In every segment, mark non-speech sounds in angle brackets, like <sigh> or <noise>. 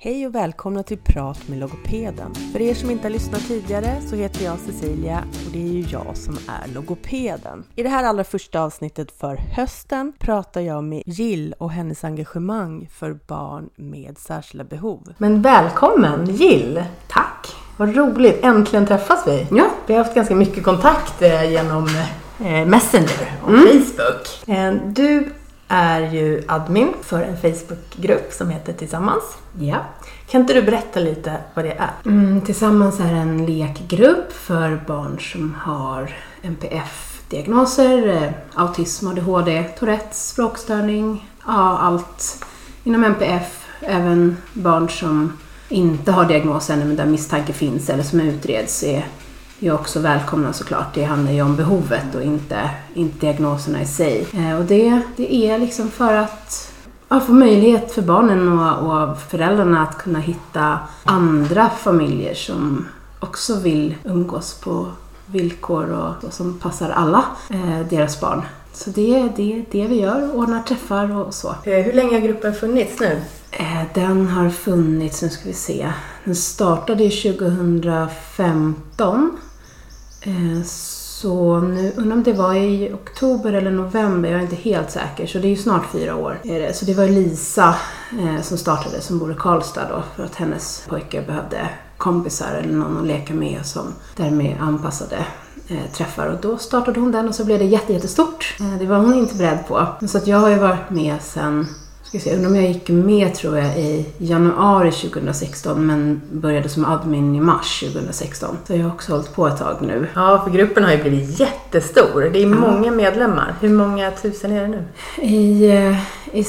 Hej och välkomna till Prat med logopeden. För er som inte har lyssnat tidigare så heter jag Cecilia och det är ju jag som är logopeden. I det här allra första avsnittet för hösten pratar jag med Jill och hennes engagemang för barn med särskilda behov. Men välkommen Jill! Tack! Vad roligt! Äntligen träffas vi! Ja. Vi har haft ganska mycket kontakt eh, genom eh, Messenger och Mm. Facebook. Eh, Du är ju admin för en Facebookgrupp som heter Tillsammans. Ja. Kan inte du berätta lite vad det är? Mm, tillsammans är en lekgrupp för barn som har NPF-diagnoser, eh, autism, ADHD, Tourettes, språkstörning, ja allt inom NPF. Även barn som inte har diagnos ännu men där misstanke finns eller som utreds är ju också välkomna såklart. Det handlar ju om behovet och inte, inte diagnoserna i sig. Eh, Och det, det är liksom för att ja, få möjlighet för barnen och, och föräldrarna att kunna hitta andra familjer som också vill umgås på villkor och, och som passar alla eh, deras barn. Så det är det, det vi gör, ordnar träffar och så. Eh, Hur länge har gruppen funnits nu? Eh, Den har funnits, nu ska vi se. Den startade ju 2015. Eh, så nu, undrar om det var i oktober eller november, jag är inte helt säker. Så det är ju snart fyra år. Är det. Så det var Lisa eh, som startade, som bor i Karlstad då, för att hennes pojke behövde kompisar eller någon att leka med som därmed anpassade eh, träffar. Och då startade hon den och så blev det jättejättestort. Eh, det var hon inte beredd på. Så att jag har ju varit med sen Ska se, undrar om jag gick med tror jag i januari 2016 men började som admin i mars 2016. Så jag har också hållit på ett tag nu. Ja, för gruppen har ju blivit jättestor. Det är många medlemmar. Hur många tusen är det nu? I, eh, i,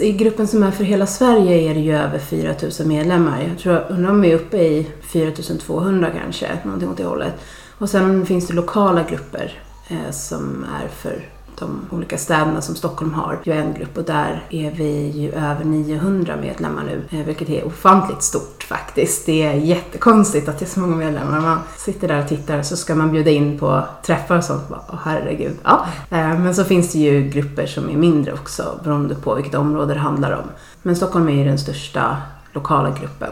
I gruppen som är för hela Sverige är det ju över 4000 medlemmar. Jag tror, undrar om vi är uppe i 4200 kanske, någonting åt det hållet. Och sen finns det lokala grupper eh, som är för de olika städerna som Stockholm har. ju en grupp och där är vi ju över 900 medlemmar nu, eh, vilket är ofantligt stort faktiskt. Det är jättekonstigt att det är så många medlemmar. Man sitter där och tittar och så ska man bjuda in på träffar och sånt. Åh, herregud. Ja. Eh, men så finns det ju grupper som är mindre också beroende på vilket område det handlar om. Men Stockholm är ju den största lokala gruppen.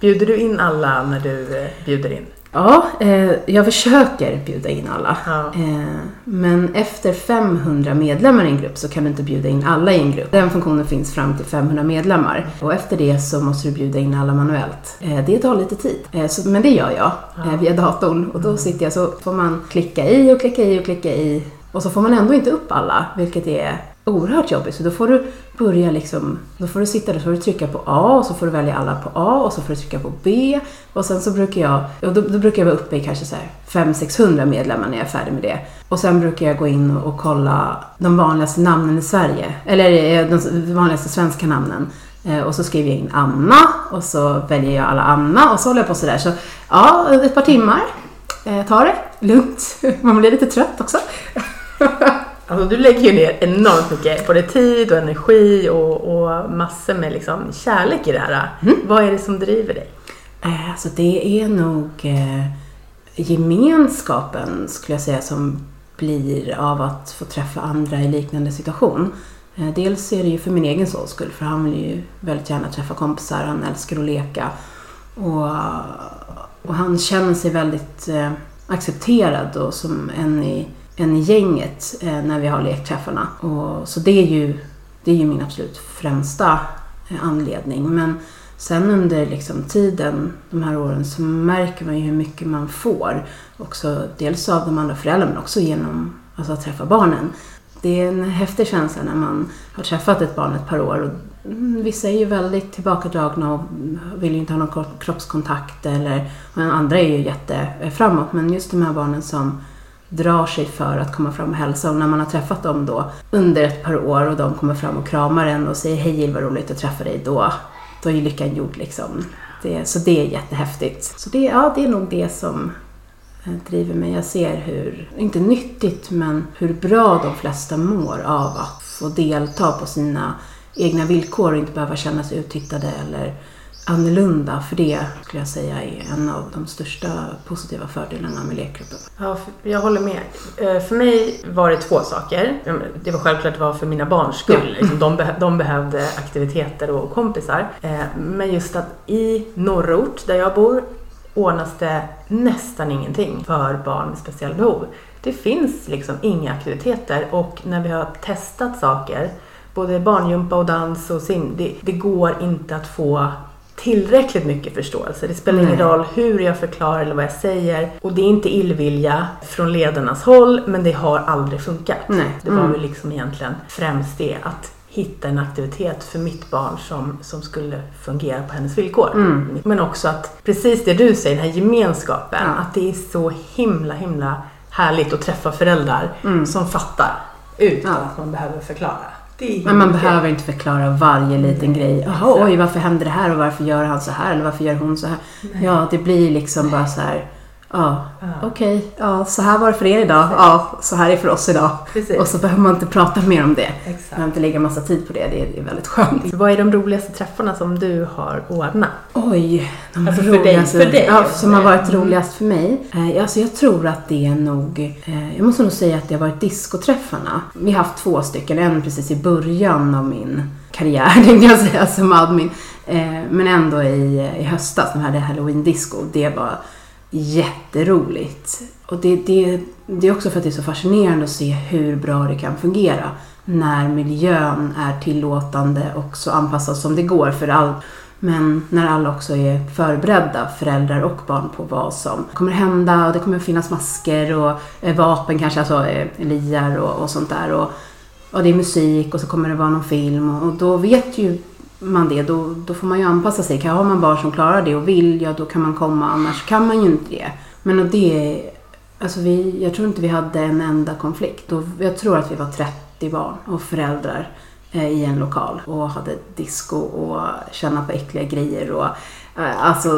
Bjuder du in alla när du eh, bjuder in? Ja, eh, jag försöker bjuda in alla. Ja. Eh, men efter 500 medlemmar i en grupp så kan du inte bjuda in alla i en grupp. Den funktionen finns fram till 500 medlemmar. Och efter det så måste du bjuda in alla manuellt. Eh, det tar lite tid. Eh, så, men det gör jag eh, via datorn. Och då sitter jag så får man klicka i och klicka i och klicka i. Och så får man ändå inte upp alla, vilket är oerhört jobbigt. Så då får du börja liksom, då får du sitta där så får du trycka på A och så får du välja alla på A och så får du trycka på B. Och sen så brukar jag, och då, då brukar jag vara uppe i kanske så här 500-600 medlemmar när jag är färdig med det. Och sen brukar jag gå in och, och kolla de vanligaste namnen i Sverige. Eller eh, de vanligaste svenska namnen. Eh, och så skriver jag in Anna och så väljer jag alla Anna och så håller jag på sådär. Så ja, ett par timmar eh, tar det. Lugnt. <laughs> Man blir lite trött också. <laughs> Alltså du lägger ju ner enormt mycket, både tid och energi och, och massor med liksom kärlek i det här. Vad är det som driver dig? Eh, Alltså det är nog eh, gemenskapen skulle jag säga som blir av att få träffa andra i liknande situation. Eh, dels är det ju för min egen sons skull för han vill ju väldigt gärna träffa kompisar, han älskar att leka. Och, och han känner sig väldigt eh, accepterad och som en i, än i gänget eh, när vi har lekträffarna. Och, så det är ju, det är ju min absolut främsta eh, anledning. Men sen under liksom tiden, de här åren, så märker man ju hur mycket man får. Också dels av de andra föräldrarna men också genom alltså, att träffa barnen. Det är en häftig känsla när man har träffat ett barn ett par år. Och mm, vissa är ju väldigt tillbakadragna och vill ju inte ha någon kroppskontakt. Eller, andra är ju jätteframåt. Men just de här barnen som drar sig för att komma fram och hälsa. Och när man har träffat dem då under ett par år och de kommer fram och kramar en och säger hej Jill vad roligt att träffa dig. Då, då är ju lyckan gjord liksom. Det, så det är jättehäftigt. Så det, ja, det är nog det som eh, driver mig. Jag ser hur, inte nyttigt, men hur bra de flesta mår av att få delta på sina egna villkor och inte behöva känna sig uttittade eller annorlunda. För det skulle jag säga är en av de största positiva fördelarna med lekgruppen. Ja, jag håller med. Eh, för mig var det två saker. Det var självklart att det var för mina barns skull. Ja. De, be de behövde aktiviteter och kompisar. Eh, men just att i norrort, där jag bor, ordnas det nästan ingenting för barn med speciella behov. Det finns liksom inga aktiviteter och när vi har testat saker, både barngympa och dans och sim, det, det går inte att få tillräckligt mycket förståelse. Det spelar ingen roll hur jag förklarar eller vad jag säger. Och det är inte illvilja från ledarnas håll, men det har aldrig funkat. Nej. Det var mm. väl liksom egentligen främst det att hitta en aktivitet för mitt barn som, som skulle fungera på hennes villkor. Mm. Men också att precis det du säger, den här gemenskapen, ja. att det är så himla himla härligt att träffa föräldrar mm. som fattar utan ja. att man behöver förklara. Men man behöver inte förklara varje liten Nej. grej. Jaha, oj, varför händer det här och varför gör han så här eller varför gör hon så här? Nej. Ja, det blir liksom Nej. bara så här Ja, ja. okej. Okay. Ja, så här var det för er idag. Ja, så här är det för oss idag. Precis. Och så behöver man inte prata mer om det. Exakt. Man behöver inte lägga massa tid på det. Det är, väldigt skönt. Vad är de roligaste träffarna som du har ordnat? Oj, de alltså roligaste. För dig, för dig ja, som har varit mm. roligast för mig. Eh, alltså jag tror att det är nog, eh, jag måste nog säga att det har varit diskoträffarna. Vi har haft två stycken, en precis i början av min karriär, <laughs> tänkte jag säga, som admin. Eh, men ändå i, i höstas, när vi hade halloween-disco. Det var jätteroligt. Och det, det, det är också för att det är så fascinerande att se hur bra det kan fungera när miljön är tillåtande och så anpassad som det går för allt. Men när alla också är förberedda, föräldrar och barn, på vad som kommer hända och det kommer finnas masker och eh, vapen kanske, alltså eh, liar och, och sånt där. Och, och det är musik och så kommer det vara någon film och, och då vet ju man det, då, då får man ju anpassa sig. Har man barn som klarar det och vill, ja då kan man komma. Annars kan man ju inte det. Men det, alltså vi, jag tror inte vi hade en enda konflikt. Och jag tror att vi var 30 barn och föräldrar eh, i en lokal och hade disco och känna på äckliga grejer och eh, Alltså,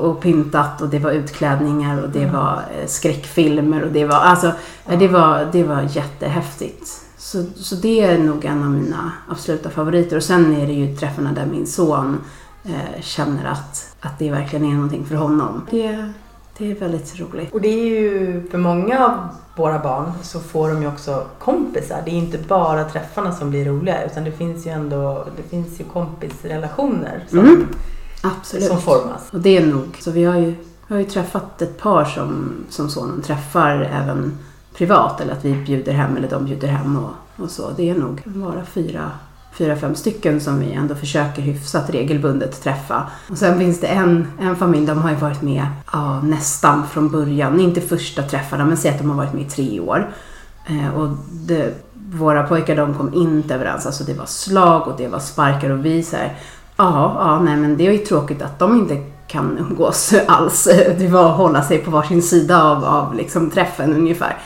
och pyntat och det var utklädningar och det mm. var eh, skräckfilmer och det var, alltså, det var, det var jättehäftigt. Så, så det är nog en av mina absoluta favoriter. Och sen är det ju träffarna där min son eh, känner att, att det verkligen är någonting för honom. Det, det är väldigt roligt. Och det är ju för många av våra barn så får de ju också kompisar. Det är inte bara träffarna som blir roliga utan det finns ju ändå det finns ju kompisrelationer som, mm, som formas. Och det är nog, så vi har ju, vi har ju träffat ett par som, som sonen träffar även privat eller att vi bjuder hem eller de bjuder hem och, och så. Det är nog bara fyra, fyra, fem stycken som vi ändå försöker hyfsat regelbundet träffa. Och sen finns det en, en familj, de har ju varit med ja, nästan från början, inte första träffarna men säg att de har varit med i tre år. Eh, och det, våra pojkar de kom inte överens, alltså det var slag och det var sparkar och vi så här, ja, ja, nej men det är ju tråkigt att de inte kan umgås alls. <laughs> Det var att hålla sig på varsin sida av, av liksom träffen ungefär.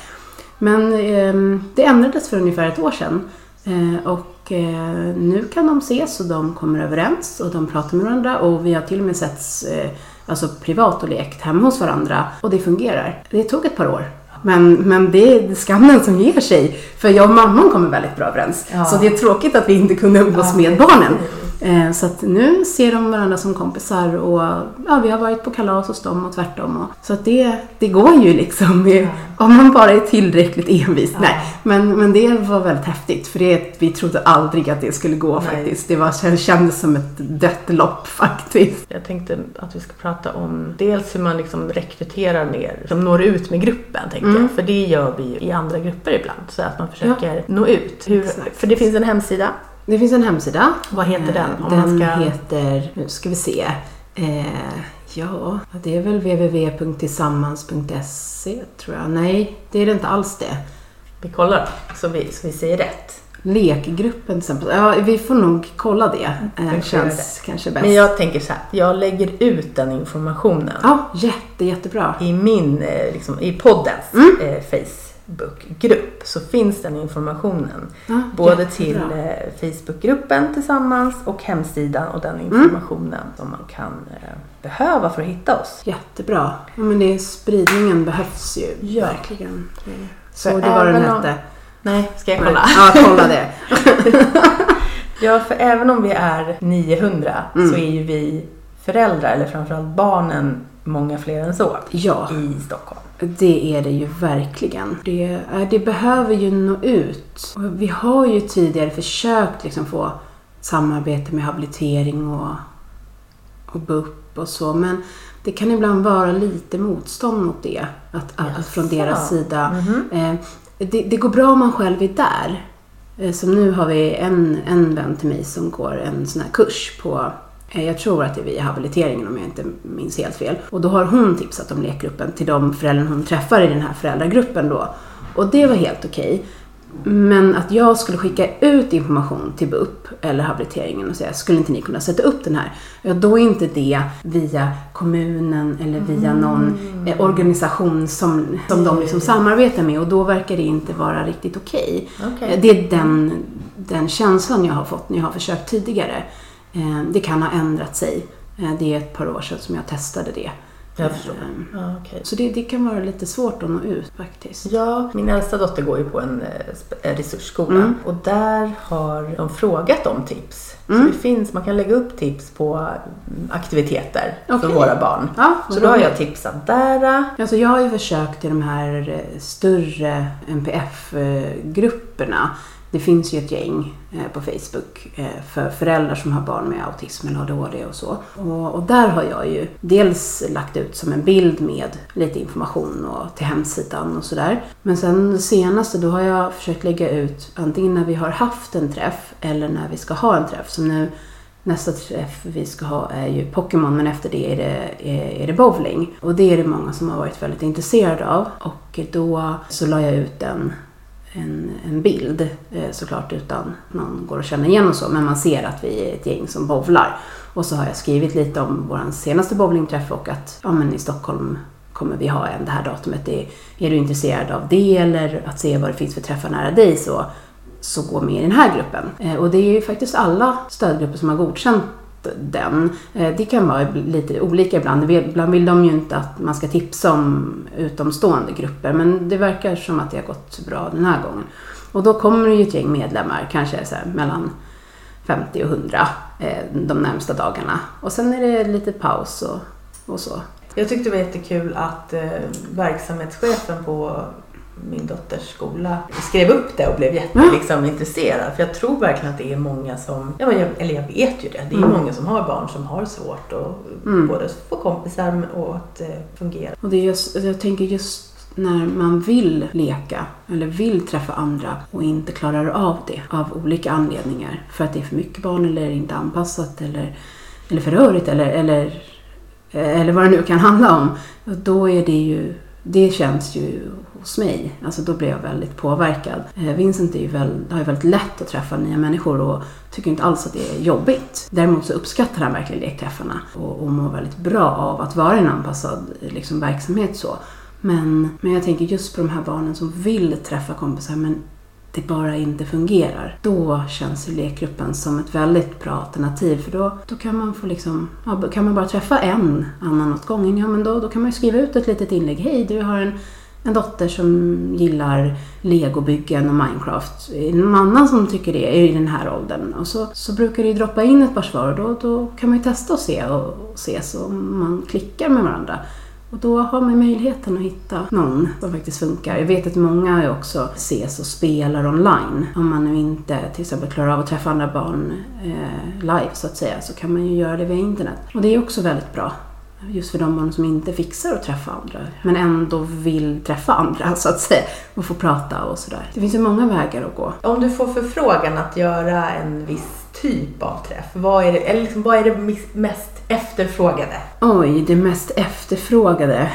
Men eh, det ändrades för ungefär ett år sedan. Eh, och eh, nu kan de ses och de kommer överens och de pratar med varandra och vi har till och med setts eh, alltså privat och lekt hemma hos varandra och det fungerar. Det tog ett par år. Men, men det är skammen som ger sig. För jag och mamman kommer väldigt bra överens. Ja. Så det är tråkigt att vi inte kunde umgås ja, med barnen. Eh, så att nu ser de varandra som kompisar och ja, vi har varit på kalas hos dem och tvärtom. Och, så att det, det går ju liksom med, om man bara är tillräckligt envis. Ja. Nej, men, men det var väldigt häftigt för det, vi trodde aldrig att det skulle gå Nej. faktiskt. Det, var, det kändes som ett dött lopp <laughs> faktiskt. Jag tänkte att vi ska prata om dels hur man liksom rekryterar mer, som når ut med gruppen tänkte mm. jag. För det gör vi ju i andra grupper ibland. Så att man försöker ja. nå ut. Hur, för det finns en hemsida det finns en hemsida. Vad heter den? Om den ska... heter, nu ska vi se. Eh, ja, det är väl www.tillsammans.se tror jag. Nej, det är det inte alls det. Vi kollar så vi, så vi säger rätt. Lekgruppen till exempel. Ja, vi får nog kolla det. Eh, känns det. kanske bäst. Men jag tänker så här, jag lägger ut den informationen. Ja, jätte, jättebra. I min, eh, liksom, i poddens mm. eh, face Facebookgrupp så finns den informationen. Ja, både jättebra. till eh, Facebookgruppen tillsammans och hemsidan och den mm. informationen mm. som man kan eh, behöva för att hitta oss. Jättebra. Ja, men det, spridningen behövs ju ja. verkligen. Så det var den hette. Nej, ska jag kolla? Nej. Ja, kolla det. <laughs> ja, för även om vi är 900 mm. så är ju vi föräldrar, eller framförallt barnen, många fler än så Ja, i Stockholm. Det är det ju verkligen. Det, eh, det behöver ju nå ut. Och vi har ju tidigare försökt liksom få samarbete med habilitering och, och BUP och så, men det kan ibland vara lite motstånd mot det. Att, att, från deras sida. Mhm. Eh, det, det går bra om man själv är där. Eh, som nu har vi en, en vän till mig som går en sån här kurs på jag tror att det är via habiliteringen om jag inte minns helt fel. Och då har hon tipsat om lekgruppen till de föräldrar hon träffar i den här föräldragruppen då. Och det var helt okej. Men att jag skulle skicka ut information till BUP eller habiliteringen och säga, skulle inte ni kunna sätta upp den här? Ja, då är inte det via kommunen eller via någon eh, organisation som, som de liksom samarbetar med och då verkar det inte vara riktigt okej. Okej. Eh, Det är den, den känslan jag har fått när jag har försökt tidigare. Eh, Det kan ha ändrat sig. Eh, Det är ett par år sedan som jag testade det. Jag förstår. Eh, Ja, okej. Så det, det kan vara lite svårt att nå ut faktiskt. Ja, min äldsta dotter går ju på en eh, resursskola Mm. och där har de frågat om tips. Mm. Så det finns, man kan lägga upp tips på mm, aktiviteter för Okej. våra barn. Ja, Så då har jag tipsat där. Alltså jag har ju försökt i de här större NPF-grupperna. Det finns ju ett gäng eh, på Facebook eh, för föräldrar som har barn med autism eller ADHD och så. Och, och där har jag ju dels lagt ut som en bild med lite information och till hemsidan och sådär. Men sen det senaste då har jag försökt lägga ut antingen när vi har haft en träff eller när vi ska ha en träff. Som nu Nästa träff vi ska ha är ju Pokémon men efter det är det, är, är det bowling. Och det är det många som har varit väldigt intresserade av. Och då så la jag ut en, en, en bild eh, såklart utan någon går att känna igen och så. Men man ser att vi är ett gäng som bowlar. Och så har jag skrivit lite om vår senaste bowlingträff och att ja, men i Stockholm kommer vi ha en det här datumet. Är, är du intresserad av det eller att se vad det finns för träffar nära dig så så gå med i den här gruppen. Eh, och det är ju faktiskt alla stödgrupper som har godkänt den. Eh, det kan vara lite olika ibland. Ibland vill de ju inte att man ska tipsa om utomstående grupper men det verkar som att det har gått bra den här gången. Och då kommer det ju ett gäng medlemmar, kanske så här mellan 50 och 100 eh, de närmsta dagarna. Och sen är det lite paus och, och så. Jag tyckte det var jättekul att eh, verksamhetschefen på min dotters skola skrev upp det och blev jätte, Mm. liksom, intresserad. För jag tror verkligen att det är många som, ja, men jag, eller jag vet ju det, det är Mm. många som har barn som har svårt att Mm. både få kompisar och att eh, fungera. Och det är just, jag tänker just när man vill leka eller vill träffa andra och inte klarar av det av olika anledningar. För att det är för mycket barn eller inte anpassat eller, eller för rörigt eller, eller, eller vad det nu kan handla om. Då är det ju, det känns ju hos mig. Alltså då blir jag väldigt påverkad. Eh, Vincent är ju väl, har ju väldigt lätt att träffa nya människor och tycker inte alls att det är jobbigt. Däremot så uppskattar han verkligen lekträffarna och, och mår väldigt bra av att vara i en anpassad liksom, verksamhet så. Men, men jag tänker just på de här barnen som vill träffa kompisar men det bara inte fungerar. Då känns ju lekgruppen som ett väldigt bra alternativ för då, då kan man få liksom, ja, kan man bara träffa en annan åt gången, ja men då, då kan man ju skriva ut ett litet inlägg. Hej, du har en, en dotter som gillar legobyggen och Minecraft. Är det någon annan som tycker det i den här åldern? Och så, så brukar det ju droppa in ett par svar och då, då kan man ju testa och se och, och se så man klickar med varandra. Och då har man möjligheten att hitta någon som faktiskt funkar. Jag vet att många också ses och spelar online. Om man nu inte till exempel klarar av att träffa andra barn eh, live så att säga så kan man ju göra det via internet. Och det är också väldigt bra. Just för de barn som inte fixar att träffa andra men ändå vill träffa andra så att säga och få prata och sådär. Det finns ju många vägar att gå. Om du får förfrågan att göra en viss typ av träff, vad är det, eller liksom, vad är det mest efterfrågade? Oj, det mest efterfrågade.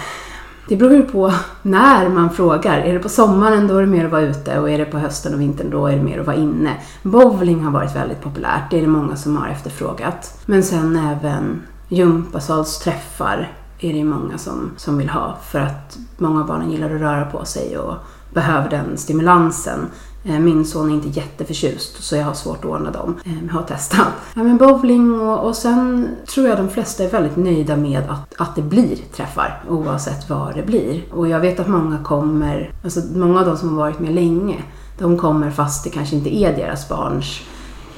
Det beror ju på när man frågar. Är det på sommaren då är det mer att vara ute och är det på hösten och vintern då är det mer att vara inne. Bowling har varit väldigt populärt, det är det många som har efterfrågat. Men sen även gympasalsträffar är det många som, som vill ha för att många av barnen gillar att röra på sig och behöver den stimulansen. Eh, min son är inte jätteförtjust så jag har svårt att ordna dem. Eh, jag har testat. Ja, men bowling och, och sen tror jag de flesta är väldigt nöjda med att, att det blir träffar oavsett vad det blir. Och jag vet att många kommer, alltså många av de som har varit med länge, de kommer fast det kanske inte är deras barns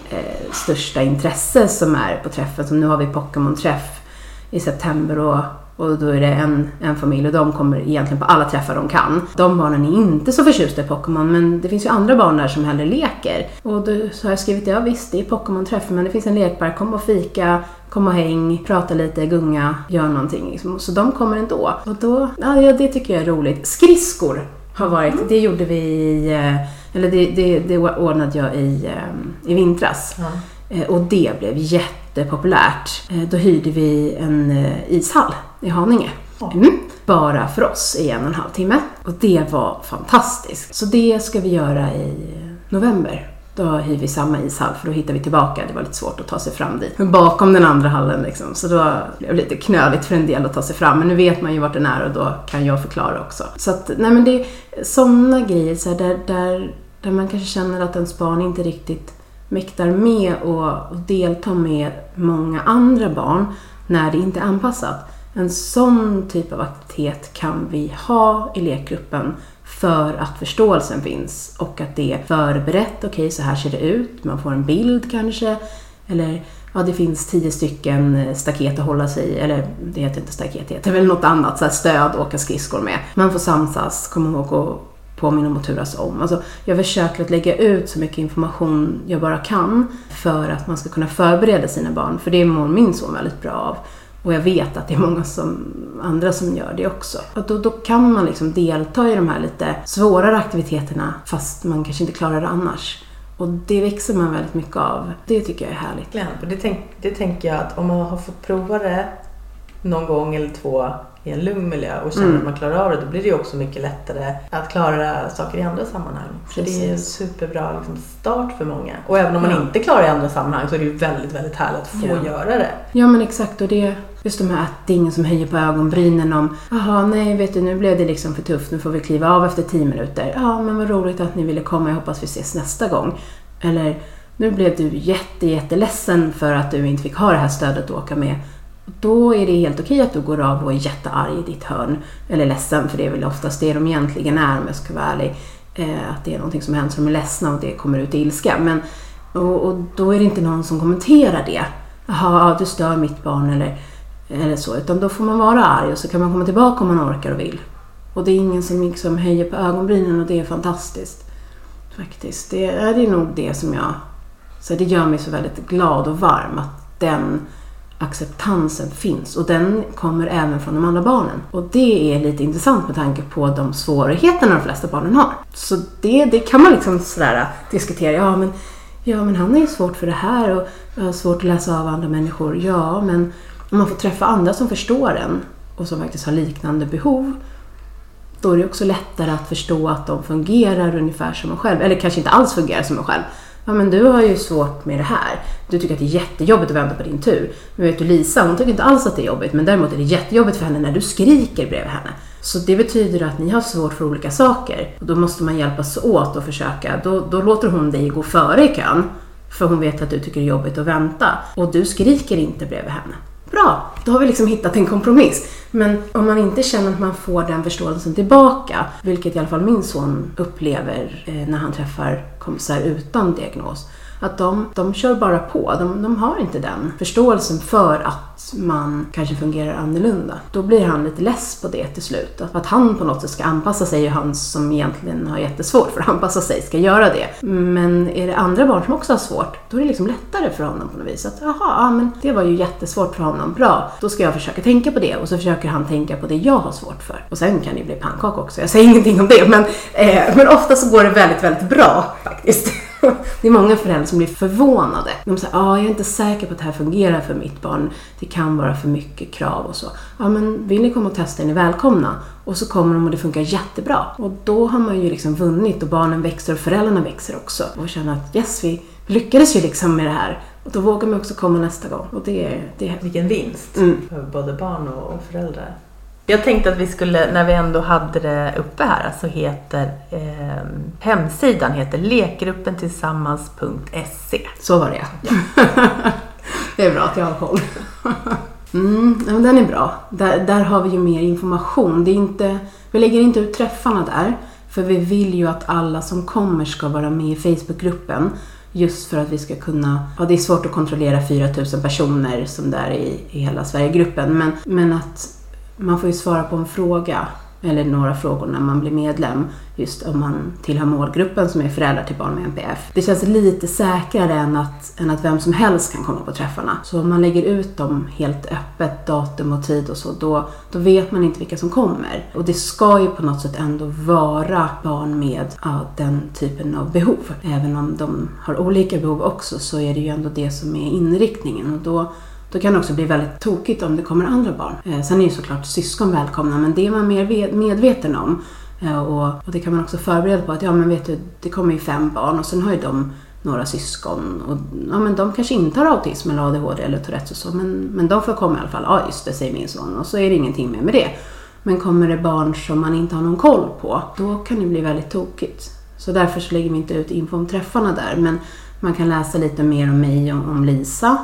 eh, största intresse som är på träffen. Som nu har vi Pokémon-träff i september och och då är det en, en familj och de kommer egentligen på alla träffar de kan. De barnen är inte så förtjusta i Pokémon men det finns ju andra barn där som hellre leker. Och då så har jag skrivit, ja visst det är Pokémon-träff men det finns en lekpark, kom och fika, kom och häng, prata lite, gunga, gör någonting. Liksom. Så de kommer ändå. Och då, ja det tycker jag är roligt. Skridskor har varit, mm. det gjorde vi eh, eller det, det, det ordnade jag i, eh, i vintras. Mm. Och det blev jättepopulärt. Då hyrde vi en ishall i Haninge. Mm. Bara för oss i en och en halv timme. Och det var fantastiskt. Så det ska vi göra i november. Då hyr vi samma ishall för då hittar vi tillbaka. Det var lite svårt att ta sig fram dit. Men bakom den andra hallen liksom. Så då blev det lite knöligt för en del att ta sig fram. Men nu vet man ju vart den är och då kan jag förklara också. Så att, nej men det är sådana grejer så här, där, där, där man kanske känner att ens barn inte riktigt mäktar med och, och delta med många andra barn när det inte är anpassat. En sån typ av aktivitet kan vi ha i lekgruppen för att förståelsen finns och att det är förberett. Okej, okay, så här ser det ut. Man får en bild kanske. Eller ja, det finns tio stycken staket att hålla sig i. Eller det heter inte staket, det heter väl något annat. Så här stöd att åka skridskor med. Man får samsas, komma ihåg att påminna om att turas om. Alltså, jag försöker att lägga ut så mycket information jag bara kan för att man ska kunna förbereda sina barn. För det mår min son väldigt bra av. Och jag vet att det är många som, andra som gör det också. Och då, då kan man liksom delta i de här lite svårare aktiviteterna fast man kanske inte klarar det annars. Och det växer man väldigt mycket av. Det tycker jag är härligt. Det, tänk, det tänker jag att om man har fått prova det någon gång eller två i en lugn miljö och känner mm. att man klarar av det, då blir det ju också mycket lättare att klara saker i andra sammanhang. För det är en superbra liksom, start för många. Och även om man ja. inte klarar i andra sammanhang så är det ju väldigt, väldigt härligt att få ja. göra det. Ja men exakt och det Just de här att det är ingen som höjer på ögonbrynen om Jaha, nej vet du nu blev det liksom för tufft, nu får vi kliva av efter tio minuter. Ja, men vad roligt att ni ville komma, jag hoppas vi ses nästa gång. Eller nu blev du jätte, jätteledsen för att du inte fick ha det här stödet att åka med. Då är det helt okej att du går av och är jättearg i ditt hörn. Eller ledsen, för det är väl oftast det de egentligen är om jag ska vara ärlig. Eh, att det är någonting som händer som är ledsna och det kommer ut i ilska. Men, och, och, då är det inte någon som kommenterar det. Jaha, du stör mitt barn eller, eller så. Utan då får man vara arg och så kan man komma tillbaka om man orkar och vill. Och det är ingen som liksom höjer på ögonbrynen och det är fantastiskt. Faktiskt. Det är, det är nog det som jag... Så det gör mig så väldigt glad och varm att den acceptansen finns och den kommer även från de andra barnen. Och det är lite intressant med tanke på de svårigheterna de flesta barnen har. Så det, det kan man liksom sådär äh, diskutera. Ja men, ja, men han har ju svårt för det här och har svårt att läsa av andra människor. Ja, men om man får träffa andra som förstår en och som faktiskt har liknande behov då är det också lättare att förstå att de fungerar ungefär som en själv. Eller kanske inte alls fungerar som en själv. Ja men du har ju svårt med det här. Du tycker att det är jättejobbigt att vänta på din tur. Men vet du Lisa, hon tycker inte alls att det är jobbigt. Men däremot är det jättejobbigt för henne när du skriker bredvid henne. Så det betyder att ni har svårt för olika saker. Och då måste man hjälpas åt och försöka. Då, då låter hon dig gå före i kön. För hon vet att du tycker det är jobbigt att vänta. Och du skriker inte bredvid henne. Bra, då har vi liksom hittat en kompromiss. Men om man inte känner att man får den förståelsen tillbaka, vilket i alla fall min son upplever eh, när han träffar kompisar utan diagnos, att de, de kör bara på. De, de har inte den förståelsen för att man kanske fungerar annorlunda. Då blir han lite less på det till slut. Att, att han på något sätt ska anpassa sig och han som egentligen har jättesvårt för att anpassa sig ska göra det. Men är det andra barn som också har svårt, då är det liksom lättare för honom på något vis. Att jaha, ja men det var ju jättesvårt för honom. Bra, då ska jag försöka tänka på det och så försöker han tänka på det jag har svårt för. Och sen kan det ju bli pannkaka också. Jag säger <laughs> ingenting om det, men, eh, men ofta så går det väldigt, väldigt bra faktiskt. <laughs> det är många föräldrar som blir förvånade. De säger, ah, jag är inte säker på att det här fungerar för mitt barn. Det kan vara för mycket krav och så. Ja, men vill ni komma och testa är ni välkomna. Och så kommer de och det funkar jättebra. Och då har man ju liksom vunnit och barnen växer och föräldrarna växer också. Och känner att yes, vi lyckades ju liksom med det här. Och då vågar man också komma nästa gång. Och det, det... Vilken vinst mm. för både barn och föräldrar. Jag tänkte att vi skulle, när vi ändå hade det uppe här, så heter eh, hemsidan heter lekgruppentillsammans.se. Så var det ja. <laughs> det är bra att jag har koll. <laughs> Mm, men den är bra. Där, där har vi ju mer information. Det är inte, vi lägger inte ut träffarna där, för vi vill ju att alla som kommer ska vara med i Facebookgruppen Just för att vi ska kunna, ja det är svårt att kontrollera 4000 personer som det är i, i hela Sverigegruppen, men, men att man får ju svara på en fråga eller några frågor när man blir medlem, just om man tillhör målgruppen som är föräldrar till barn med NPF. Det känns lite säkrare än att, än att vem som helst kan komma på träffarna. Så om man lägger ut dem helt öppet, datum och tid och så, då, då vet man inte vilka som kommer. Och det ska ju på något sätt ändå vara barn med ja, den typen av behov. Även om de har olika behov också så är det ju ändå det som är inriktningen och då då kan det också bli väldigt tokigt om det kommer andra barn. Eh, sen är ju såklart syskon välkomna men det är man mer medveten om. Eh, och, och, det kan man också förbereda på att ja men vet du, det kommer ju fem barn och sen har ju de några syskon och ja, men de kanske inte har autism eller ADHD eller Tourettes och så men, men de får komma i alla fall. Ja just det, säger min son och så är det ingenting mer med det. Men kommer det barn som man inte har någon koll på, då kan det bli väldigt tokigt. Så därför så lägger vi inte ut info om träffarna där men man kan läsa lite mer om mig och om Lisa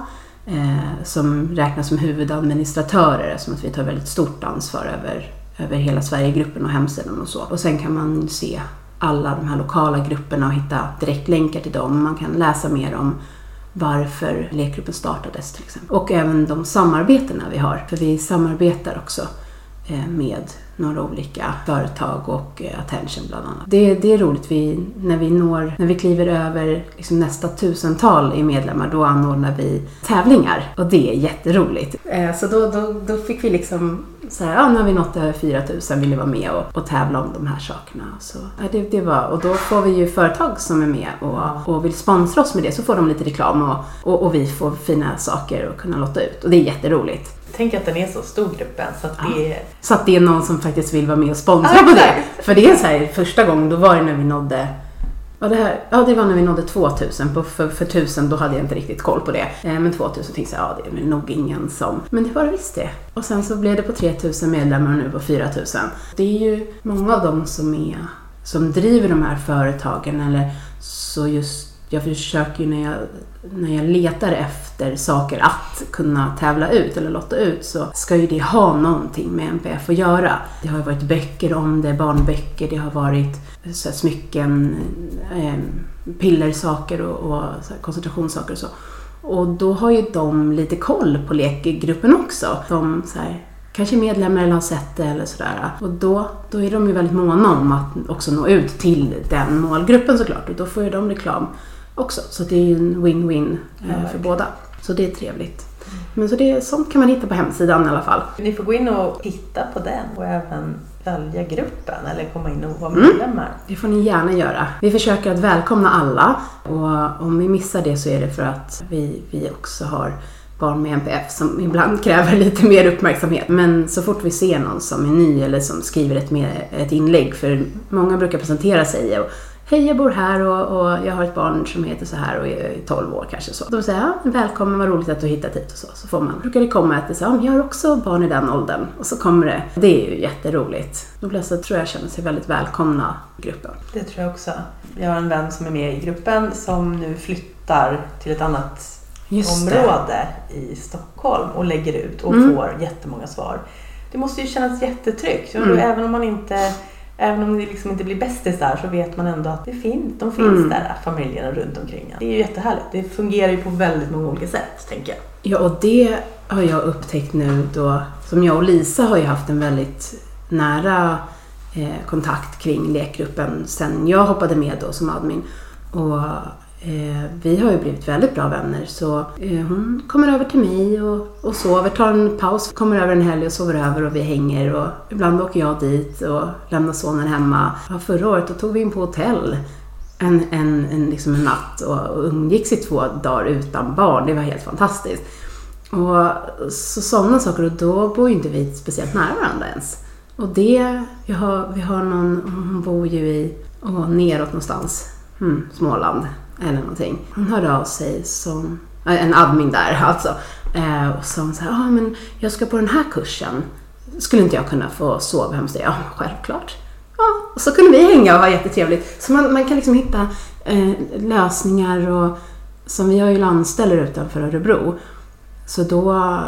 eh, som räknas som huvudadministratörer som att vi tar väldigt stort ansvar över, över hela Sverigegruppen och hemsidan och så. Och sen kan man se alla de här lokala grupperna och hitta direktlänkar till dem. Man kan läsa mer om varför lekgruppen startades till exempel. Och även de samarbetena vi har, för vi samarbetar också eh, med några olika företag och eh, Attention bland annat. Det, det är roligt vi, när vi når, när vi kliver över liksom nästa tusental i medlemmar, då anordnar vi tävlingar och det är jätteroligt. Eh, så då, då, då fick vi liksom så här, ja nu har vi nått över 4000, vill ni vara med och, och tävla om de här sakerna? Så, ja, det, det var, och då får vi ju företag som är med och, och vill sponsra oss med det, så får de lite reklam och, och, och vi får fina saker att kunna lotta ut och det är jätteroligt. Tänk att den är så stor gruppen så att det är... Så att det är någon som faktiskt vill vara med och sponsra ah, på det. För det är så här, första gången då var det när vi nådde Ja det, här, ja, det var när vi nådde 2000. På, för, för 1000 då hade jag inte riktigt koll på det. Eh, men 2000 tänkte jag, ja det är väl nog ingen som... Men det var det visst det. Och sen så blev det på 3000 medlemmar och nu på 4000. Det är ju många av dem som är som driver de här företagen eller så just jag försöker ju när jag, när jag letar efter saker att kunna tävla ut eller lotta ut så ska ju det ha någonting med MPF att göra. Det har ju varit böcker om det, barnböcker, det har varit så här, smycken, eh, pillersaker och, och så här, koncentrationssaker och så. Och då har ju de lite koll på lekgruppen också. De så här, kanske medlemmar eller har sett det eller sådär. Och då, då är de ju väldigt måna om att också nå ut till den målgruppen såklart. Och då får ju de reklam också. Så det är ju en win-win ja, eh, för båda. Så det är trevligt. Men så det, sånt kan man hitta på hemsidan i alla fall. Ni får gå in och titta på den och även välja gruppen eller komma in och vara mm. medlemmar. Mm, det får ni gärna göra. Vi försöker att välkomna alla och om vi missar det så är det för att vi, vi också har barn med NPF som ibland <laughs> kräver lite mer uppmärksamhet. Men så fort vi ser någon som är ny eller som skriver ett, mer, ett inlägg, för många brukar presentera sig och Hej, jag bor här och, och, jag har ett barn som heter så här och är 12 år kanske så. Då säger ja, välkommen, vad roligt att du har hittat hit och så. Så får man, brukar det komma att det säger, ja, jag har också barn i den åldern. Och så kommer det. Det är ju jätteroligt. De flesta tror jag känner sig väldigt välkomna i gruppen. Det tror jag också. Jag har en vän som är med i gruppen som nu flyttar till ett annat område i Stockholm och lägger ut och mm. får jättemånga svar. Det måste ju kännas jättetryggt. Mm. Även om man inte Även om det liksom inte blir bästisar så vet man ändå att det finns, de finns mm. där, familjerna runt omkring Det är ju jättehärligt. Det fungerar ju på väldigt många olika sätt, tänker jag. Ja, och det har jag upptäckt nu då, som jag och Lisa har ju haft en väldigt nära eh, kontakt kring lekgruppen sen jag hoppade med då som admin. Och Eh, vi har ju blivit väldigt bra vänner så eh, hon kommer över till mig och, och sover, tar en paus, kommer över en helg och sover över och vi hänger och ibland åker jag dit och lämnar sonen hemma. Ja, förra året då tog vi in på hotell en, en, en, liksom en natt och, och umgicks i två dagar utan barn. Det var helt fantastiskt. Och så sådana saker och då bor ju inte vi speciellt nära varandra ens. Och det, vi har, vi har någon, hon bor ju i, och neråt någonstans, hmm, Småland eller någonting. Hon hörde av sig som, eh, en admin där <laughs> alltså, eh, och sa så här, ah, men jag ska på den här kursen. Skulle inte jag kunna få sova hemma hos dig? Ja, självklart. Ja, och så kunde vi hänga och ha jättetrevligt. Så man, man kan liksom hitta eh, lösningar och som vi har ju landställer utanför Örebro. Så då,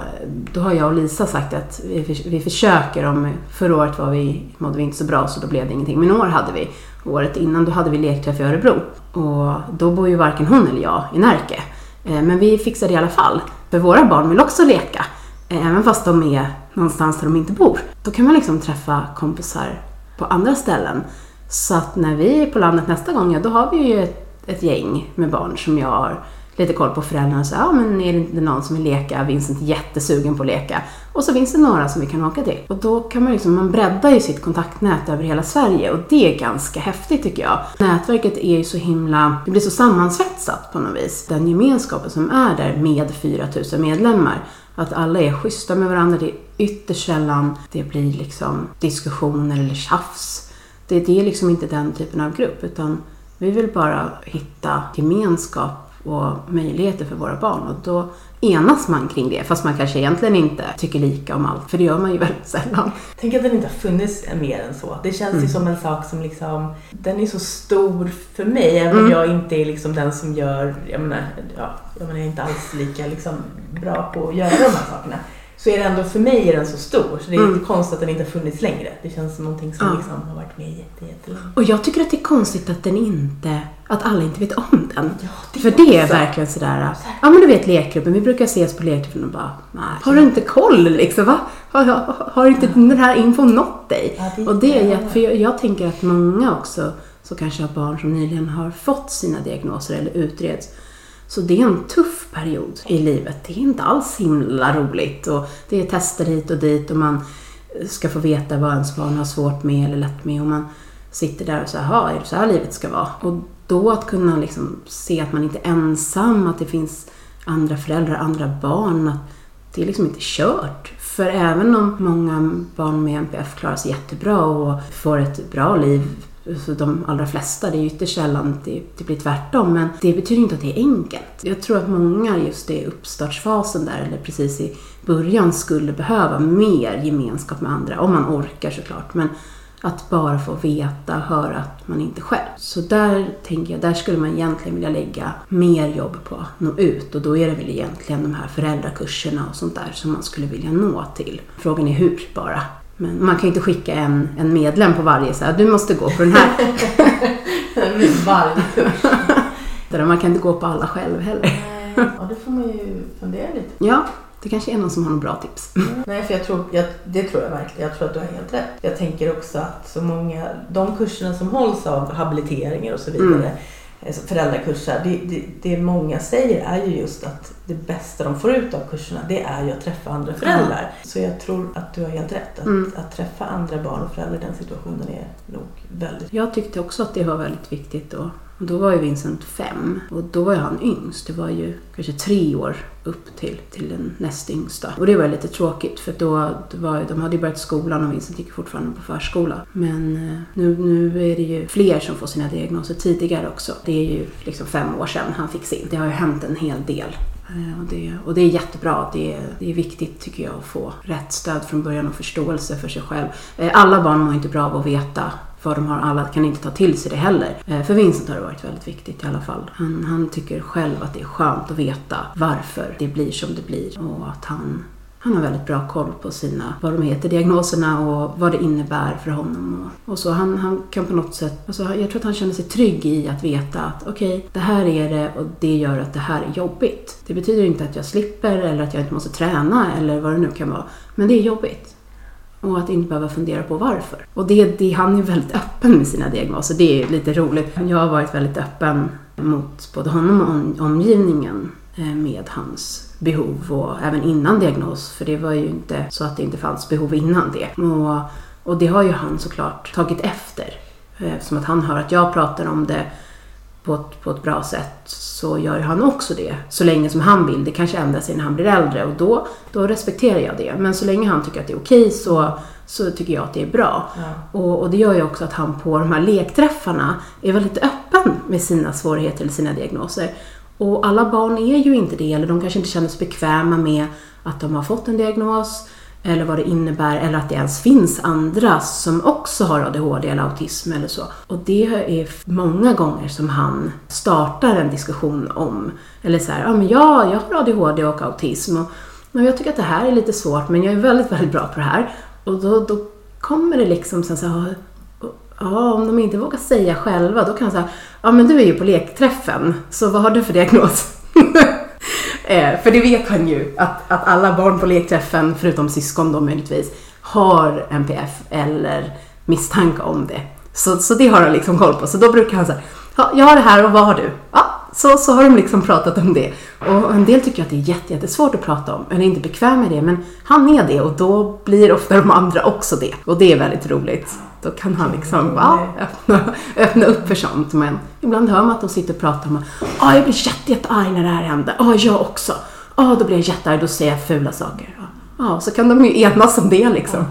då har jag och Lisa sagt att vi, vi försöker om, förra året var vi, mådde vi inte så bra så då blev det ingenting. Men i år hade vi året innan, då hade vi lekträff i Örebro. Och då bor ju varken hon eller jag i Närke. Eh, men vi fixade i alla fall. För våra barn vill också leka. Eh, även fast de är någonstans där de inte bor. Då kan man liksom träffa kompisar på andra ställen. Så att när vi är på landet nästa gång, ja, då har vi ju ett, ett gäng med barn som jag har lite koll på föräldrarna och så ja men är det inte någon som vill leka? Vincent är jättesugen på att leka. Och så finns det några som vi kan åka till. Och då kan man liksom, man breddar ju sitt kontaktnät över hela Sverige och det är ganska häftigt tycker jag. Nätverket är ju så himla, det blir så sammansvetsat på något vis. Den gemenskapen som är där med 4000 medlemmar. Att alla är schyssta med varandra, det är ytterst sällan det blir liksom diskussioner eller tjafs. Det, det är liksom inte den typen av grupp utan vi vill bara hitta gemenskap och möjligheter för våra barn. Och då enas man kring det, fast man kanske egentligen inte tycker lika om allt, för det gör man ju <laughs> väldigt sällan. Tänk att den inte har funnits mer än så. Det känns mm. ju som en sak som liksom, den är så stor för mig, även om mm. jag inte är liksom den som gör, jag menar, ja, jag menar, jag är inte alls lika liksom bra på att göra de här sakerna så är det ändå, för mig är den så stor. Så det är mm. inte konstigt att den inte har funnits längre. Det känns som någonting som ja. liksom har varit med jätte, jättelänge. Och jag tycker att det är konstigt att den inte, att alla inte vet om den. Ja, det för det är verkligen sådär, ja men du vet lekgruppen, vi brukar ses på lekgruppen och bara, har du inte koll liksom? Va? Har, har, har inte den här infon nått dig? Ja, det och det är, för jag, jag tänker att många också, så kanske har barn som nyligen har fått sina diagnoser eller utreds, så det är en tuff period i livet. Det är inte alls himla roligt och det är tester hit och dit och man ska få veta vad ens barn har svårt med eller lätt med och man sitter där och så ”jaha, är det så här livet ska vara? Och då att kunna liksom se att man inte är ensam, att det finns andra föräldrar, andra barn, att det är liksom inte kört. För även om många barn med NPF klarar sig jättebra och får ett bra liv så de allra flesta, det är ju ytterst sällan det, det blir tvärtom, men det betyder inte att det är enkelt. Jag tror att många just i uppstartsfasen där, eller precis i början, skulle behöva mer gemenskap med andra, om man orkar såklart. Men att bara få veta, höra att man inte är själv. Så där tänker jag, där skulle man egentligen vilja lägga mer jobb på att nå ut och då är det väl egentligen de här föräldrakurserna och sånt där som man skulle vilja nå till. Frågan är hur bara. Men man kan ju inte skicka en, en medlem på varje så här, du måste gå på den här. <laughs> varje kurs. <laughs> man kan inte gå på alla själv heller. Nej, ja, det får man ju fundera lite Ja, det kanske är någon som har några bra tips. Mm. Nej, för jag tror, jag, det tror jag verkligen. Jag tror att du har helt rätt. Jag tänker också att så många, de kurserna som hålls av habiliteringar och så vidare, mm föräldrakurser, det, det, det många säger är ju just att det bästa de får ut av kurserna det är ju att träffa andra föräldrar. Mm. Så jag tror att du har helt rätt. Att, mm. att träffa andra barn och föräldrar i den situationen är nog väldigt... Jag tyckte också att det var väldigt viktigt då. Och då var ju Vincent fem och då var ju han yngst. Det var ju kanske tre år upp till, till den näst yngsta. Och det var lite tråkigt för då var, de hade ju börjat skolan och Vincent gick fortfarande på förskola. Men eh, nu, nu är det ju fler som får sina diagnoser tidigare också. Det är ju liksom fem år sedan han fick sin. Det har ju hänt en hel del. Eh, och det, och det är jättebra. Det är, det är viktigt tycker jag att få rätt stöd från början och förståelse för sig själv. Eh, alla barn mår inte bra av att veta vad de har. Alla kan inte ta till sig det heller. Eh, för Vincent har det varit väldigt viktigt i alla fall. Han, han tycker själv att det är skönt att veta varför det blir som det blir och att han han har väldigt bra koll på sina, vad de heter, diagnoserna och vad det innebär för honom. Och, och så han, han kan på något sätt, alltså jag tror att han känner sig trygg i att veta att okej, okay, det här är det och det gör att det här är jobbigt. Det betyder inte att jag slipper eller att jag inte måste träna eller vad det nu kan vara. Men det är jobbigt. Och att inte behöva fundera på varför. Och det, det, han är väldigt öppen med sina diagnoser. Det är lite roligt. Jag har varit väldigt öppen mot både honom och omgivningen eh, med hans behov och även innan diagnos. För det var ju inte så att det inte fanns behov innan det. Och, och det har ju han såklart tagit efter. Eh, eftersom att han hör att jag pratar om det på ett, på ett bra sätt så gör han också det. Så länge som han vill. Det kanske ändrar sig när han blir äldre och då, då respekterar jag det. Men så länge han tycker att det är okej så, så tycker jag att det är bra. Ja. Och, och, det gör ju också att han på de här lekträffarna är väldigt öppen med sina svårigheter eller sina diagnoser. Och alla barn är ju inte det, eller de kanske inte känner sig bekväma med att de har fått en diagnos eller vad det innebär eller att det ens finns andra som också har ADHD eller autism eller så. Och det är många gånger som han startar en diskussion om, eller så här, ja men ja, jag har ADHD och autism och, och jag tycker att det här är lite svårt men jag är väldigt, väldigt bra på det här. Och då, då kommer det liksom sen så här, ja, om de inte vågar säga själva, då kan jag säga, ja men du är ju på lekträffen, så vad har du för diagnos? <laughs> eh, för det vet han ju, att, att alla barn på lekträffen, förutom syskon då möjligtvis, har NPF eller misstanke om det. Så, så det har han liksom koll på. Så då brukar han säga, ja, jag har det här och vad har du? Ja, så, så har de liksom pratat om det. Och en del tycker att det är jätte, jättesvårt att prata om, eller inte bekväm med det, men han är det och då blir ofta de andra också det. Och det är väldigt roligt. Då kan han liksom ja, öppna, öppna upp för sånt. Men ibland hör man att de sitter och pratar om att ah, jag blir jätte, jättearg när det här händer. Ja, ah, jag också. Ja, ah, då blir jag jättearg, då säger jag fula saker. Ja, så kan de ju enas om det liksom.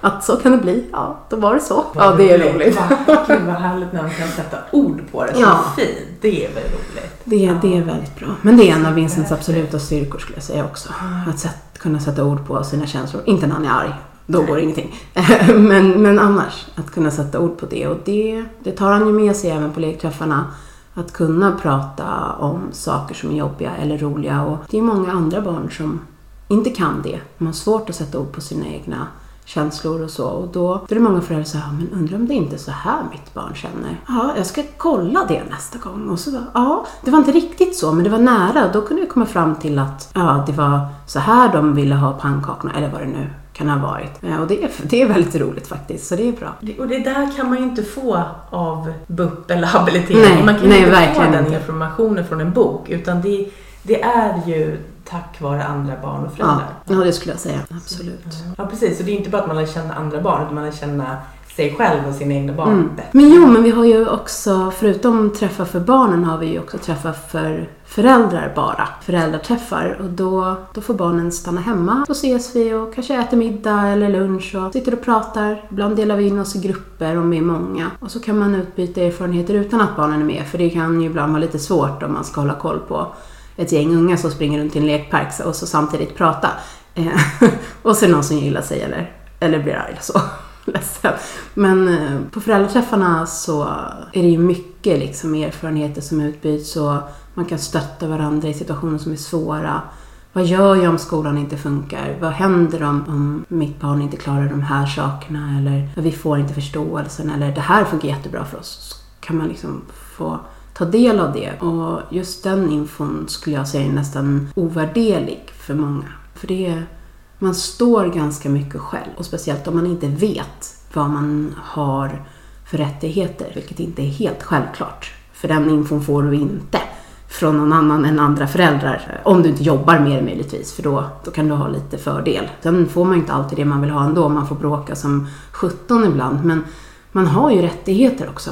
Att så kan det bli. Ja, då var det så. Ja, det är roligt. Gud vad härligt när man kan sätta ord på det. Så ja. fint. Det är väl roligt. Det, är, det är väldigt bra. Men det är en av Vincents absoluta styrkor skulle jag säga också. Att sätt, kunna sätta ord på sina känslor. Inte när han är arg. Då går ingenting. <laughs> men, men annars, att kunna sätta ord på det. Och det, det tar han ju med sig även på lekträffarna. Att kunna prata om saker som är jobbiga eller roliga. Och det är många andra barn som inte kan det. De har svårt att sätta ord på sina egna känslor och så. Och då, då är det många föräldrar som säger, men undrar om det inte är så här mitt barn känner? Ja, jag ska kolla det nästa gång. Och så ja, det var inte riktigt så, men det var nära. Då kunde vi komma fram till att, ja, det var så här de ville ha pannkakorna, eller vad det nu kan ha varit. Och det är, <laughs> det är väldigt roligt faktiskt, så det är bra. Och det där kan man ju inte få av BUP eller habilitering. Nej, man kan nej, inte få den informationen från en bok, utan det, det är ju tack vare andra barn och föräldrar. Ja, ja det skulle jag säga. Absolut. Ja, precis. Så det är inte bara att man lär känna andra barn, utan man lär känna sig själv och sina egna barn mm. Men jo, men vi har ju också, förutom träffar för barnen, har vi ju också träffar för föräldrar bara. Föräldraträffar. Och då, då får barnen stanna hemma. Då ses vi och kanske äter middag eller lunch och sitter och pratar. Ibland delar vi in oss i grupper om vi är många. Och så kan man utbyta erfarenheter utan att barnen är med. För det kan ju ibland vara lite svårt om man ska hålla koll på ett gäng unga som springer runt i en lekpark och så samtidigt prata. Eh, <laughs> och så är det någon som gillar sig eller, eller blir arg eller så. <laughs> Ledsen. Men eh, på föräldraträffarna så är det ju mycket liksom erfarenheter som utbyts och man kan stötta varandra i situationer som är svåra. Vad gör jag om skolan inte funkar? Vad händer om, om mitt barn inte klarar de här sakerna? Eller vi får inte förståelsen? Eller det här funkar jättebra för oss. Så kan man liksom få ta del av det. Och just den infon skulle jag säga är nästan ovärderlig för många. För det man står ganska mycket själv och speciellt om man inte vet vad man har för rättigheter, vilket inte är helt självklart. För den infon får du inte från någon annan än andra föräldrar. Om du inte jobbar med det möjligtvis, för då, då kan du ha lite fördel. Sen får man ju inte alltid det man vill ha ändå, man får bråka som 17 ibland. Men man har ju rättigheter också.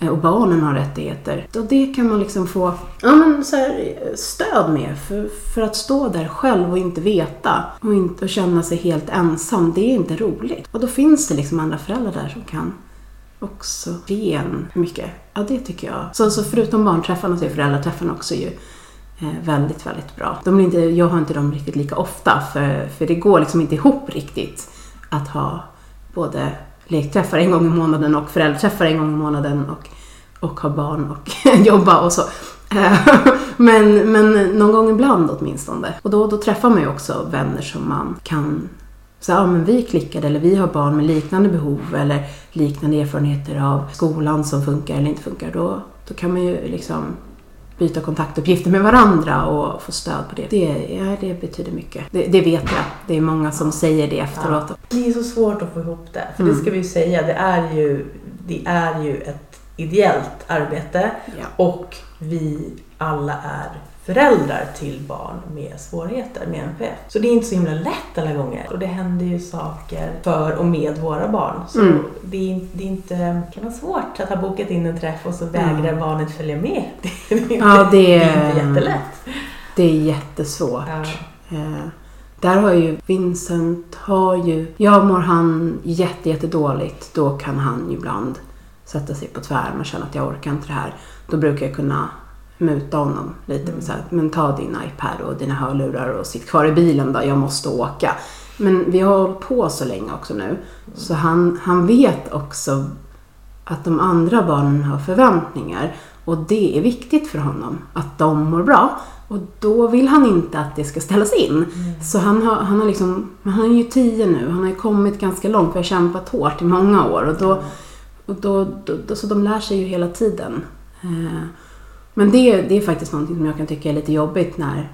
Eh, och barnen har rättigheter. Och det kan man liksom få ja, men så här, stöd med för, för att stå där själv och inte veta och, inte, och känna sig helt ensam. Det är inte roligt. Och då finns det liksom andra föräldrar där som kan också ge en mycket. Ja, det tycker jag. Så, så förutom barnträffarna så är föräldraträffarna också ju eh, väldigt, väldigt bra. De inte, jag har inte dem riktigt lika ofta för, för det går liksom inte ihop riktigt att ha både lekträffar en gång i månaden och föräldraträffar en gång i månaden och, och ha barn och <laughs> jobba och så. Eh, <laughs> men, men någon gång ibland åtminstone. Och då, då träffar man ju också vänner som man kan så ja, men vi klickade eller vi har barn med liknande behov eller liknande erfarenheter av skolan som funkar eller inte funkar. Då, då kan man ju liksom byta kontaktuppgifter med varandra och få stöd på det. Det, ja, det betyder mycket. Det, det vet jag. Det är många som säger det efteråt. Ja. Det är så svårt att få ihop det. För mm. det ska vi ju säga, det är ju, det är ju ett ideellt arbete ja. och vi alla är föräldrar till barn med svårigheter med NPF. Så det är inte så himla lätt alla gånger. Och det händer ju saker för och med våra barn. Så mm. det, är, det är inte, det kan vara svårt att ha bokat in en träff och så vägrar mm. barnet följa med. <laughs> Det är, inte, ja, det, är, det är inte jättelätt. Det är jättesvårt. Ja. Eh, där har ju Vincent, har ju, ja mår han jätte, jätte dåligt, då kan han ibland sätta sig på tvärm och känna att jag orkar inte det här. Då brukar jag kunna muta honom lite. Med så här, men ta din iPad och dina hörlurar och sitt kvar i bilen då, jag måste åka. Men vi har hållit på så länge också nu. Så han, han vet också att de andra barnen har förväntningar. Och det är viktigt för honom, att de mår bra. Och då vill han inte att det ska ställas in. Mm. Så han har, han har liksom, han är ju tio nu, han har ju kommit ganska långt, vi har kämpat hårt i många år. Och då, Och då, då, då, så de lär sig ju hela tiden. Eh, men det, det är faktiskt någonting som jag kan tycka är lite jobbigt när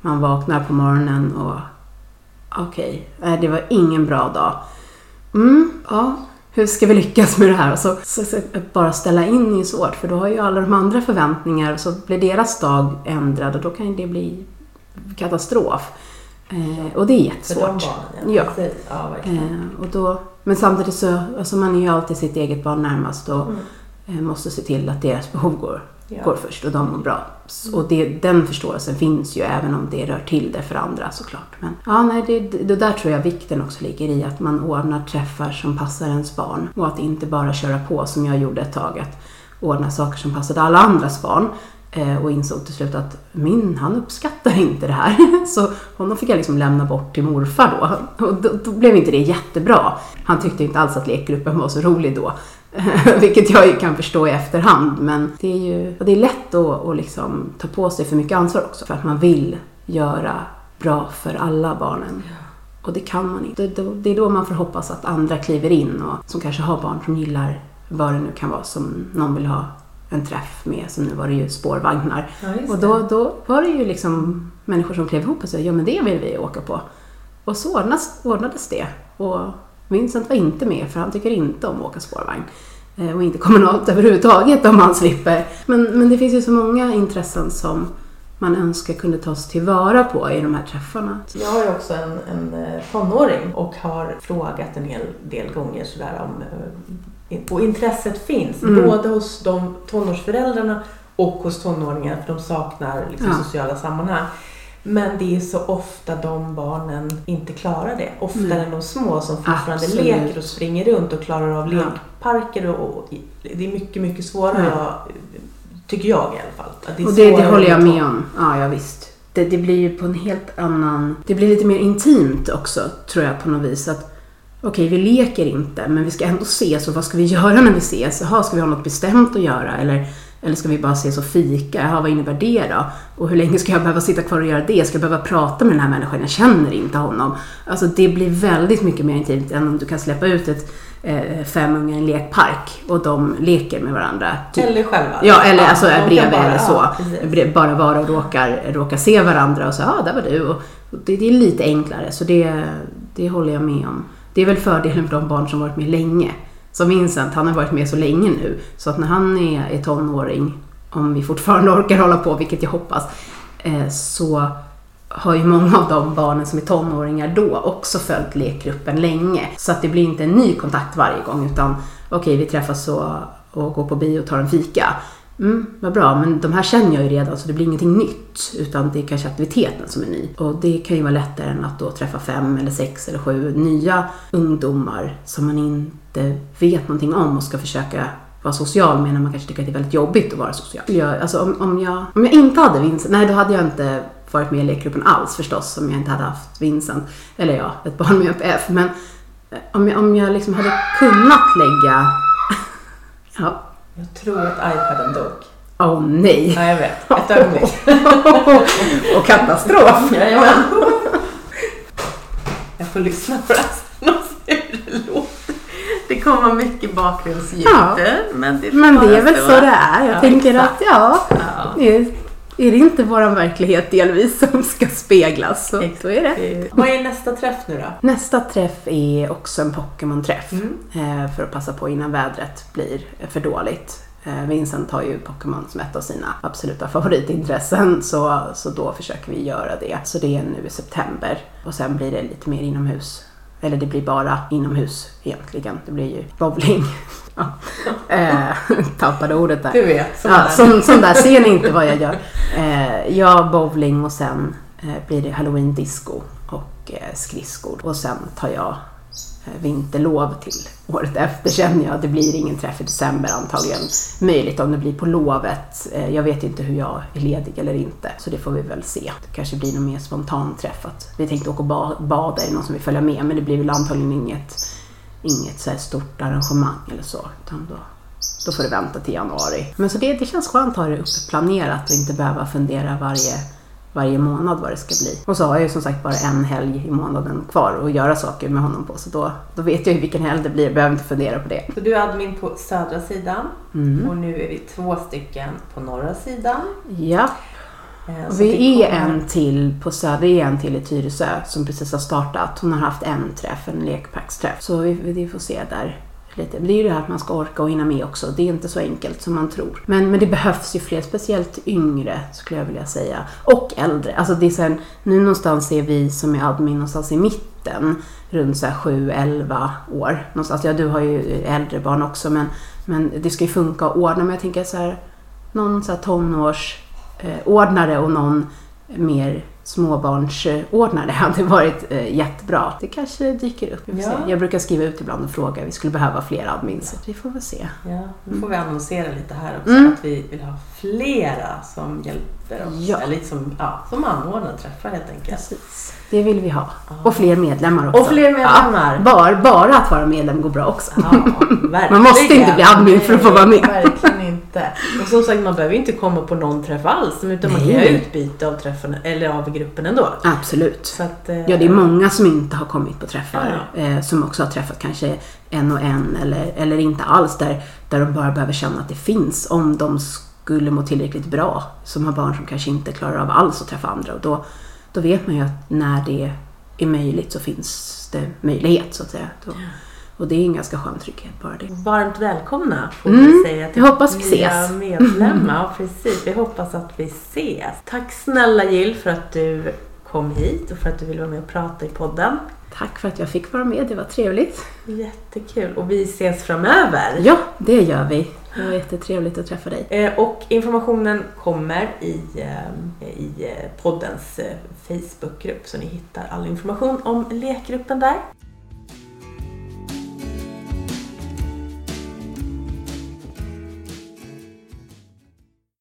man vaknar på morgonen och okej, okay, det var ingen bra dag. Mm, ja, hur ska vi lyckas med det här? Så, så, så, bara ställa in är svårt för då har ju alla de andra förväntningar och så blir deras dag ändrad och då kan det bli katastrof. Eh, och det är jättesvårt. För de barnen, ja. ja. ja eh, och då, men samtidigt så, alltså man är ju alltid sitt eget barn närmast och mm. Eh, måste se till att deras behov går, ja. går först och de mår bra. Mm. Och det, den förståelsen finns ju även om det rör till det för andra såklart. Men ja, nej, det, det där tror jag vikten också ligger i att man ordnar träffar som passar ens barn och att inte bara köra på som jag gjorde ett tag. Att ordna saker som passade alla andras barn Eh, och insåg till slut att min, han uppskattar inte det här. <laughs> Så honom fick jag liksom lämna bort till morfar då. Och då, då blev inte det jättebra. Han tyckte inte alls att lekgruppen var så rolig då. <laughs> Vilket jag ju kan förstå i efterhand. Men det är ju det är lätt att, att liksom ta på sig för mycket ansvar också. För att man vill göra bra för alla barnen. Och det kan man inte. Det är då man får hoppas att andra kliver in och som kanske har barn som gillar vad det nu kan vara som någon vill ha en träff med, som nu var det ju spårvagnar. Ja, och då, då var det ju liksom människor som klev ihop och sa ja men det vill vi åka på. Och så ordnades, ordnades det. Och Vincent var inte med för han tycker inte om att åka spårvagn. Eh, och inte kommunalt <laughs> överhuvudtaget om han slipper. Men, men det finns ju så många intressen som man önskar kunde tas tillvara på i de här träffarna. Jag har ju också en, en eh, tonåring och har frågat en hel del gånger sådär om eh, och intresset finns mm. både hos de tonårsföräldrarna och hos tonåringar för de saknar liksom ja. sociala sammanhang. Men det är så ofta de barnen inte klarar det. Oftare mm. än de små som fortfarande Absolut. leker och springer runt och klarar av ja. lekparker. Och, och, det är mycket, mycket svårare, ja. tycker jag i alla fall. det och det, det håller jag med om. Ja, ja visst. Det, det blir ju på en helt annan... Det blir lite mer intimt också, tror jag på något vis. Att okej, vi leker inte, men vi ska ändå ses och vad ska vi göra när vi ses? Jaha, ska vi ha något bestämt att göra? Eller, eller ska vi bara ses och fika? Jaha, vad innebär det då? Och hur länge ska jag behöva sitta kvar och göra det? Ska jag behöva prata med den här människan? Jag känner inte honom. Alltså det blir väldigt mycket mer intimt än om du kan släppa ut ett eh, fem ungar i en lekpark och de leker med varandra. Typ. Eller själva. Ja, eller ja, alltså är bredvid bara, eller så. Ja, bara vara och råkar, råkar se varandra och så, ja, där var du. Och, och det, det, är lite enklare, så det, det håller jag med om. Det är väl fördelen för de barn som varit med länge. Som Vincent, han har varit med så länge nu. Så att när han är, är tonåring, om vi fortfarande <laughs> orkar hålla på, vilket jag hoppas, eh, så har ju många av de barnen som är tonåringar då också följt lekgruppen länge. Så att det blir inte en ny kontakt varje gång utan okej, okay, vi träffas och, och går på bio och tar en fika. Mm, vad bra, men de här känner jag ju redan så det blir ingenting nytt. Utan det är kanske aktiviteten som är ny. Och det kan ju vara lättare än att då träffa fem eller sex eller sju nya ungdomar som man inte vet någonting om och ska försöka vara social med när man kanske tycker att det är väldigt jobbigt att vara social. Jag, alltså om, om, jag, om jag inte hade Vincent, nej då hade jag inte varit med i lekgruppen alls förstås om jag inte hade haft Vincent. Eller ja, ett barn med UPF. Men eh, om jag, om jag liksom hade kunnat lägga <laughs> ja, jag tror att iPaden dog. Åh oh, nej! Ja, jag vet. Ett ögonblick. <laughs> och katastrof! Jajamän. Jag får lyssna på det och se hur det låter. Det kommer mycket bakgrundsljud. Ja. Men det, men det är väl så det är. Jag ja, tänker exakt. att ja, ja. Är, är det inte vår verklighet delvis <laughs> som ska speglas så, så är det. Vad är nästa träff nu då? Nästa träff är också en Pokémon-träff mm. Eh, för att passa på innan vädret blir för dåligt. Eh, Vincent har ju Pokémon som ett av sina absoluta favoritintressen så, så då försöker vi göra det. Så det är nu i september och sen blir det lite mer inomhus. Eller det blir bara inomhus egentligen. Det blir ju bowling. <laughs> ja. eh, tappade ordet där. Du vet. Sån, ja, där. Sån, sån där. Ser ni inte vad jag gör? Eh, ja, bowling och sen eh, blir det halloween disco och eh, skridskor. Och sen tar jag Eh, vinterlov till året efter känner jag. Det blir ingen träff i december antagligen. Möjligt om det blir på lovet. Eh, jag vet inte hur jag är ledig eller inte. Så det får vi väl se. Det kanske blir någon mer spontan träff. Att vi tänkte åka och bada, är det någon som vill följa med? Men det blir väl antagligen inget, inget så stort arrangemang eller så. Utan då, då får det vänta till januari. Men så det, det känns skönt att ha det uppplanerat och inte behöva fundera varje varje månad vad det ska bli. Och så har jag ju som sagt bara en helg i månaden kvar att göra saker med honom på. Så då, då vet jag ju vilken helg det blir. Jag behöver inte fundera på det. Så du är admin på södra sidan Mm. och nu är vi två stycken på norra sidan. Ja, Eh, och vi är en till på Söder, det är en till i Tyresö som precis har startat. Hon har haft en träff, en lekpacksträff. Så vi, vi får se där lite. Det är ju det här att man ska orka och hinna med också. Det är inte så enkelt som man tror. Men, men det behövs ju fler, speciellt yngre skulle jag vilja säga. Och äldre. Alltså det är så här, nu någonstans är vi som är admin någonstans i mitten. Runt 7-11 år. Någonstans. Alltså, ja, du har ju äldre barn också men, men det ska ju funka att ordna. Men jag tänker så här, någon så här tonårsordnare eh, och någon mer småbarnsordnare hade varit eh, jättebra. Det kanske dyker upp. Ja. Jag brukar skriva ut ibland och fråga. Vi skulle behöva fler admins. Så Vi får väl se. Ja, nu får vi annonsera lite här också Mm. att vi vill ha flera som hjälper oss. Ja. Eller som, ja, som anordnar träffar helt enkelt. Precis. Det vill vi ha. Och fler medlemmar också. Och fler medlemmar. Ja, bara, bara att vara medlem går bra också. <laughs> Man måste inte bli admin för att få vara med. Nej, Verkligen inte. Och som sagt, man behöver inte komma på någon träff alls. Utan man kan Nej. göra utbyte av träffen eller av gruppen ändå. Absolut. Att, eh, Ja, det är många som inte har kommit på träffar. Eh, som också har träffat kanske en och en eller, eller inte alls. Där, där de bara behöver känna att det finns om de skulle må tillräckligt bra. Som har barn som kanske inte klarar av alls att träffa andra. Och då, då vet man ju att när det är möjligt så finns det möjlighet så att säga. Då, och det är en ganska skön trygghet bara det. Varmt välkomna får Mm, vi säga jag hoppas vi nya ses. medlemmar. <laughs> Ja, precis. Vi hoppas att vi ses. Tack snälla Jill för att du kom hit och för att du ville vara med och prata i podden. Tack för att jag fick vara med, det var trevligt. Jättekul. Och vi ses framöver. Ja, det gör vi. Det var jättetrevligt att träffa dig. Eh, Och informationen kommer i, eh, i eh, poddens eh, Facebookgrupp så ni hittar all information om lekgruppen där.